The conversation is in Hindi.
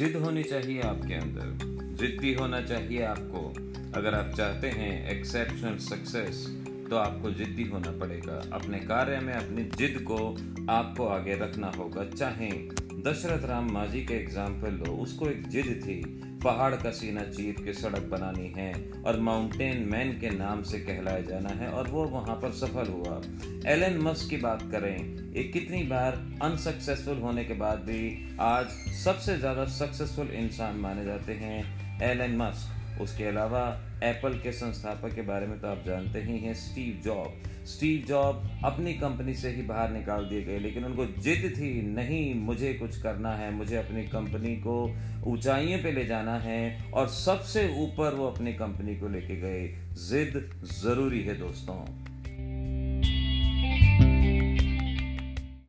जिद होनी चाहिए आपके अंदर। जिद्दी होना चाहिए आपको। अगर आप चाहते हैं एक्सेप्शनल सक्सेस तो आपको जिद्दी होना पड़ेगा। अपने कार्य में अपनी जिद को आपको आगे रखना होगा। चाहे दशरथ राम माझी के एग्ज़ाम्पल लो उसको एक जिद थी। पहाड़ का सीना चीर के सड़क बनानी है और माउंटेन मैन के नाम से कहलाया जाना है और वो वहाँ पर सफल हुआ। एलन मस्क की बात करें एक कितनी बार अनसक्सेसफुल होने के बाद भी आज सबसे ज़्यादा सक्सेसफुल इंसान माने जाते हैं एलन मस्क उसके अलावा एप्पल के संस्थापक के बारे में तो आप जानते ही हैं स्टीव जॉब स्टीव जॉब अपनी कंपनी से ही बाहर निकाल दिए गए, लेकिन उनको जिद थी, नहीं, मुझे कुछ करना है, मुझे अपनी कंपनी को ऊंचाइयों पे ले जाना है। और सबसे ऊपर वो अपनी कंपनी को लेके गए। जिद ज़रूरी है दोस्तों।